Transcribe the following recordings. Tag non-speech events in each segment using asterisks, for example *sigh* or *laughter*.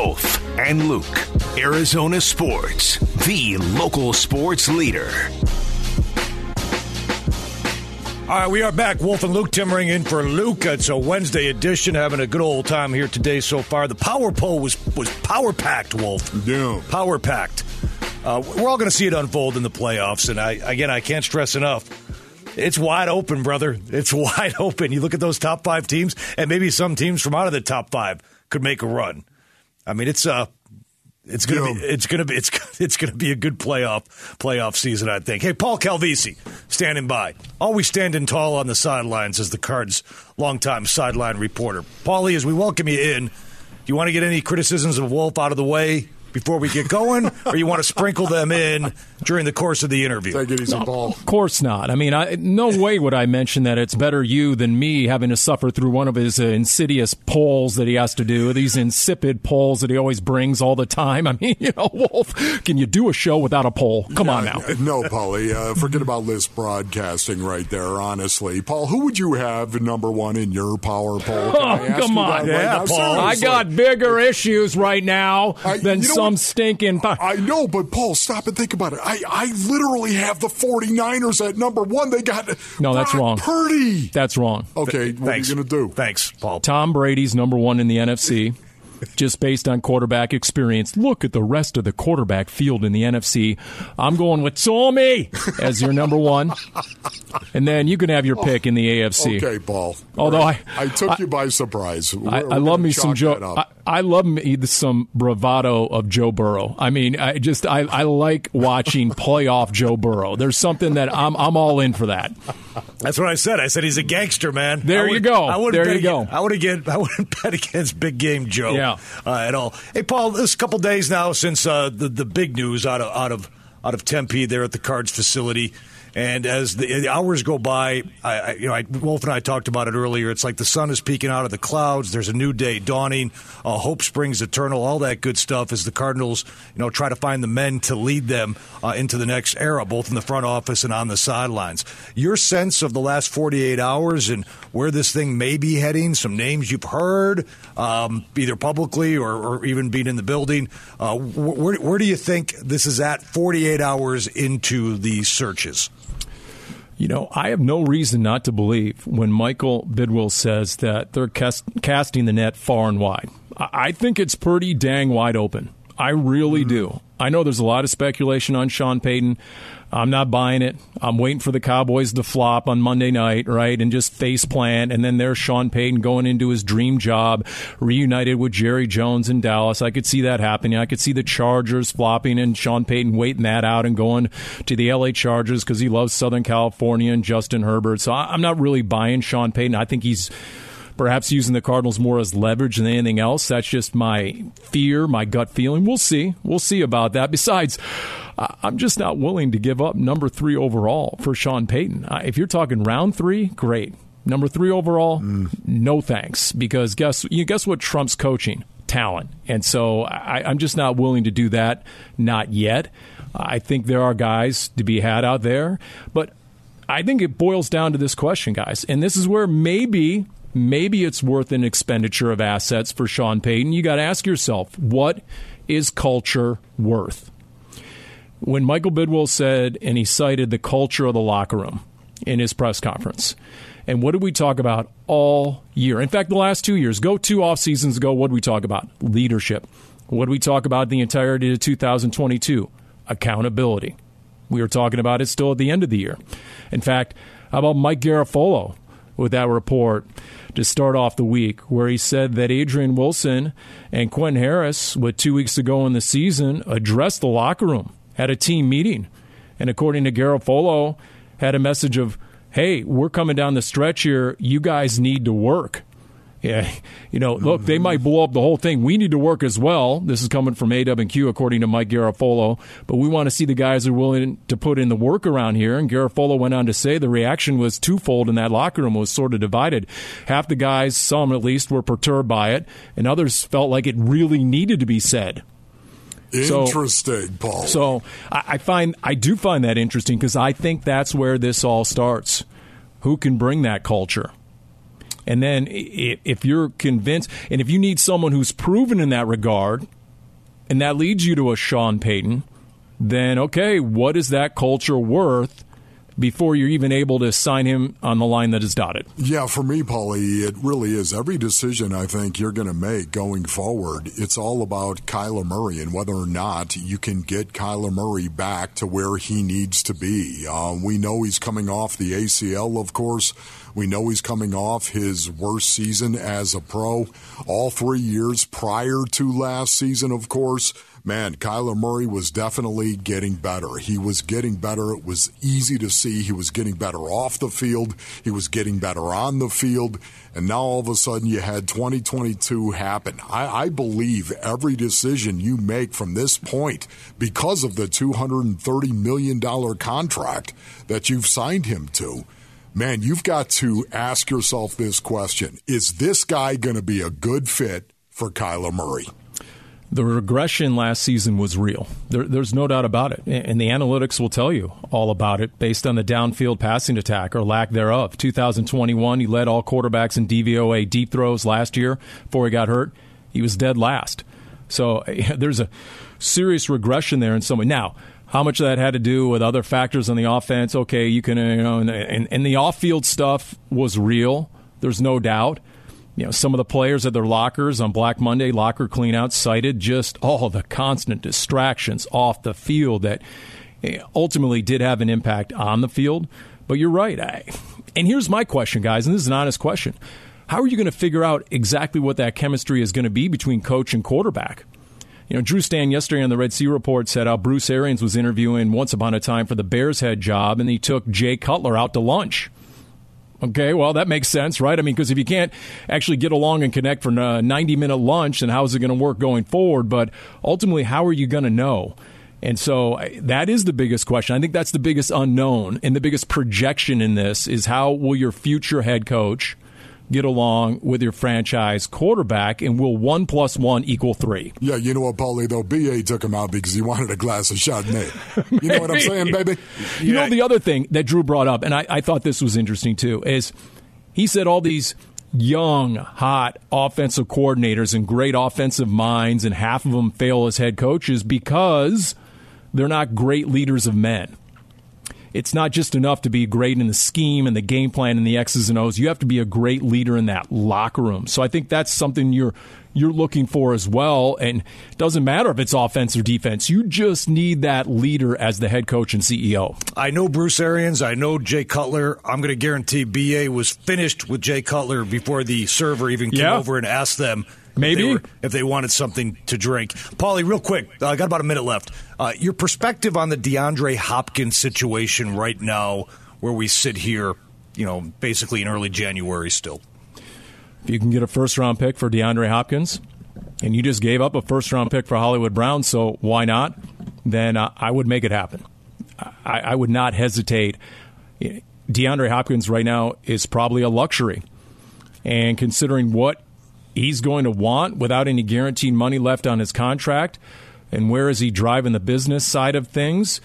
Wolf, and Luke. Arizona Sports, the local sports leader. All right, we are back. Wolf and Luke Timmering in for Luke. It's a Wednesday edition. Having a good old time here today so far. The power poll was was power packed. Wolf, Yeah. power packed. Uh, we're all going to see it unfold in the playoffs, and I again I can't stress enough. It's wide open, brother. It's *laughs* wide open. You look at those top five teams, and maybe some teams from out of the top five could make a run. I mean, it's uh it's gonna be it's gonna be it's *laughs* it's gonna be a good playoff playoff season, I think. Hey, Paul Calvisi standing by, always standing tall on the sidelines as the Cards' longtime sideline reporter. Paulie, as we welcome you in, do you want to get any criticisms of Wolf out of the way before we get going, or you want to sprinkle them in during the course of the interview? Take it easy, Paul. Of course not. I mean, I, no way would I mention that it's better you than me having to suffer through one of his uh, insidious polls that he has to do, these insipid polls that he always brings all the time. *laughs* I mean, you know, Wolf, can you do a show without a poll? Come on now. No, Paulie. Uh, forget about list broadcasting right there, honestly. Paul, who would you have number one in your power poll? Can I Oh, come on. that right Yeah. Paul. I got bigger issues right now I- than you know some what? stinking. I know, but Paul, stop and think about it. I, I literally have the 49ers at number one. They got No, that's Brock wrong. Purdy. That's wrong. Okay, what Thanks. are you going to do? Thanks, Paul. Tom Brady's number one in the NFC. *laughs* Just based on quarterback experience. Look at the rest of the quarterback field in the NFC. I'm going with Tommy as your number one. *laughs* And then you can have your pick in the AFC. Okay, Paul. Although All right. I- I took you by surprise. I, We're- I we're love me some Joe. that. I, I love me some bravado of Joe Burrow. I mean, I just I, I like watching *laughs* playoff Joe Burrow. There's something that I'm I'm all in for that. That's what I said. I said he's a gangster, man. There you go. I wouldn't There bet you go. against- I would get. I wouldn't *laughs* bet against Big Game Joe. Yeah. uh, at all. Hey, Paul. This couple days now since uh, the the big news out of out of out of Tempe there at the Cards facility. And as the, the hours go by, I, I, you know, I, Wolf and I talked about it earlier. It's like the sun is peeking out of the clouds. There's a new day dawning. Uh, hope springs eternal. All that good stuff as the Cardinals, you know, try to find the men to lead them uh, into the next era, both in the front office and on the sidelines. Your sense of the last 48 hours and where this thing may be heading. Some names you've heard, um, either publicly or, or even being in the building. Uh, wh- where, where do you think this is at 48 hours into the searches? You know, I have no reason not to believe when Michael Bidwill says that they're cast, casting the net far and wide. I, I think it's pretty dang wide open. I really mm-hmm. do. I know there's a lot of speculation on Sean Payton. I'm not buying it. I'm waiting for the Cowboys to flop on Monday night, right, and just face plant. And then there's Sean Payton going into his dream job, reunited with Jerry Jones in Dallas. I could see that happening. I could see the Chargers flopping and Sean Payton waiting that out and going to the LA Chargers because he loves Southern California and Justin Herbert. So I'm not really buying Sean Payton. I think he's perhaps using the Cardinals more as leverage than anything else. That's just my fear, my gut feeling. We'll see. We'll see about that. Besides, I'm just not willing to give up number three overall for Sean Payton. If you're talking round three, great. Number three overall, mm. no thanks. Because guess you guess what Trump's coaching talent, and so I, I'm just not willing to do that. Not yet. I think there are guys to be had out there, but I think it boils down to this question, guys, and this is where maybe maybe it's worth an expenditure of assets for Sean Payton. You got to ask yourself, what is culture worth? When Michael Bidwill said, and he cited the culture of the locker room in his press conference, and what did we talk about all year? In fact, the last two years, go two off seasons ago, what did we talk about? Leadership. What did we talk about the entirety of 2022? Accountability. We were talking about it still at the end of the year. In fact, how about Mike Garafolo with that report to start off the week, where he said that Adrian Wilson and Quentin Harris, with two weeks to go in the season, addressed the locker room at a team meeting. And according to Garafolo, had a message of, hey, we're coming down the stretch here. You guys need to work. Yeah, you know, look, they might blow up the whole thing. We need to work as well. This is coming from AW&Q, according to Mike Garafolo. But we want to see the guys who are willing to put in the work around here. And Garafolo went on to say the reaction was twofold in that locker room was sort of divided. Half the guys, some at least, were perturbed by it, and others felt like it really needed to be said. So- Interesting, Paul. So I, I find I do find that interesting because I think that's where this all starts. Who can bring that culture? And then if you're convinced, and if you need someone who's proven in that regard, and that leads you to a Sean Payton, then okay, what is that culture worth? Before you're even able to sign him on the line that is dotted. Yeah, for me, Paulie, it really is. Every decision I think you're going to make going forward, it's all about Kyler Murray and whether or not you can get Kyler Murray back to where he needs to be. Uh, we know he's coming off the ACL, of course. We know he's coming off his worst season as a pro. All three years prior to last season, of course man, Kyler Murray was definitely getting better. He was getting better. It was easy to see he was getting better off the field. He was getting better on the field. And now all of a sudden you had 2022 happen. I, I believe every decision you make from this point, because of the $230 million contract that you've signed him to, man, you've got to ask yourself this question Is this guy going to be a good fit for Kyler Murray? The regression last season was real. There, there's no doubt about it. And the analytics will tell you all about it based on the downfield passing attack or lack thereof. 2021, he led all quarterbacks in DVOA deep throws last year before he got hurt. He was dead last. So *laughs* there's a serious regression there in some way. Now, how much of that had to do with other factors on the offense? Okay, you can, you know, and, and, and the off field stuff was real. There's no doubt you know, some of the players at their lockers on Black Monday locker cleanouts cited just all the constant distractions off the field that eh, ultimately did have an impact on the field. But you're right. I, and here's my question, guys, and this is an honest question. How are you going to figure out exactly what that chemistry is going to be between coach and quarterback? You know, Drew Stanton yesterday on the Red Sea Report said how Bruce Arians was interviewing once upon a time for the Bears head job, and he took Jay Cutler out to lunch. Okay, well, that makes sense, right? I mean, because if you can't actually get along and connect for a uh, 90 minute lunch, then how's it going to work going forward? But ultimately, how are you going to know? And so that is the biggest question. I think that's the biggest unknown and the biggest projection in this is how will your future head coach get along with your franchise quarterback, and will one plus one equal three? Yeah, you know what, Paulie, though? BA took him out because he wanted a glass of Chardonnay. you know what I'm saying, baby? You yeah. know, the other thing that Drew brought up, and I, I thought this was interesting too, is he said all these young, hot offensive coordinators and great offensive minds, and half of them fail as head coaches because they're not great leaders of men it's not just enough to be great in the scheme and the game plan and the X's and O's. You have to be a great leader in that locker room. So I think that's something you're you're looking for as well. And it doesn't matter if it's offense or defense. You just need that leader as the head coach and CEO. I know Bruce Arians. I know Jay Cutler. I'm going to guarantee BA was finished with Jay Cutler before the server even came yeah. over and asked them Maybe if they, were, if they, wanted something to drink. Paulie, real quick, I uh, got about a minute left. Uh, your perspective on the DeAndre Hopkins situation right now, where we sit here, you know, basically in early January still. If you can get a first round pick for DeAndre Hopkins, and you just gave up a first round pick for Hollywood Brown, so why not? Then uh, I would make it happen. I, I would not hesitate. DeAndre Hopkins right now is probably a luxury. And considering what he's going to want without any guaranteed money left on his contract? And where is he driving the business side of things?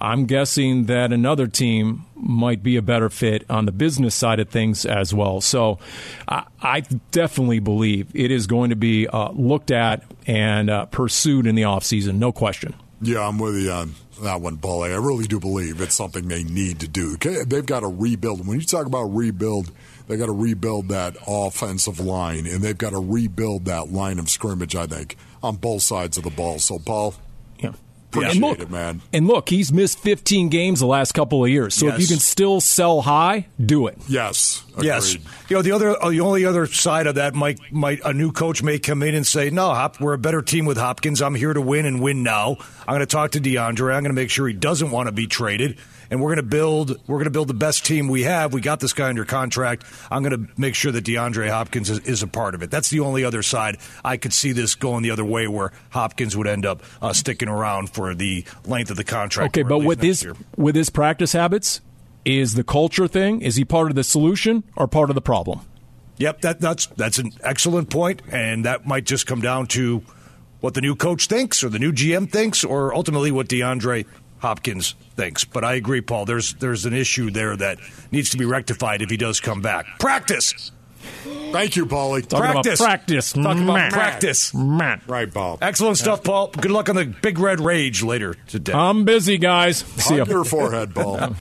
I'm guessing that another team might be a better fit on the business side of things as well. So I, I definitely believe it is going to be uh, looked at and uh, pursued in the offseason, no question. Yeah, I'm with you on that one, Paul. I really do believe it's something they need to do. They've got to rebuild. When you talk about rebuild, they got to rebuild that offensive line, and they've got to rebuild that line of scrimmage. I think on both sides of the ball. So, Paul, yeah. Appreciate and look, it, man. And look, he's missed 15 games the last couple of years. So yes. if you can still sell high, do it. Yes. Agreed. Yes. You know the other, uh, the only other side of that might, might a new coach may come in and say, "No, Hop, we're a better team with Hopkins. I'm here to win and win now. I'm going to talk to DeAndre. I'm going to make sure he doesn't want to be traded." and we're going to build we're going to build the best team we have. We got this guy under contract. I'm going to make sure that DeAndre Hopkins is, is, a part of it. That's the only other side I could see this going the other way, where Hopkins would end up uh, sticking around for the length of the contract. Okay, but with his year. with his practice habits, is the culture thing? Is he part of the solution or part of the problem? Yep, that, that's that's an excellent point, and that might just come down to what the new coach thinks, or the new GM thinks, or ultimately what DeAndre Hopkins thinks. But I agree, Paul. There's there's an issue there that needs to be rectified if he does come back. Practice. Thank you, Paulie. Talking Practice. about practice. Talking about Matt. practice. Matt. Right, Paul. Excellent stuff, Paul. Good luck on the Big Red Rage later today. I'm busy, guys. See ya. Hug your forehead, Paul. *laughs*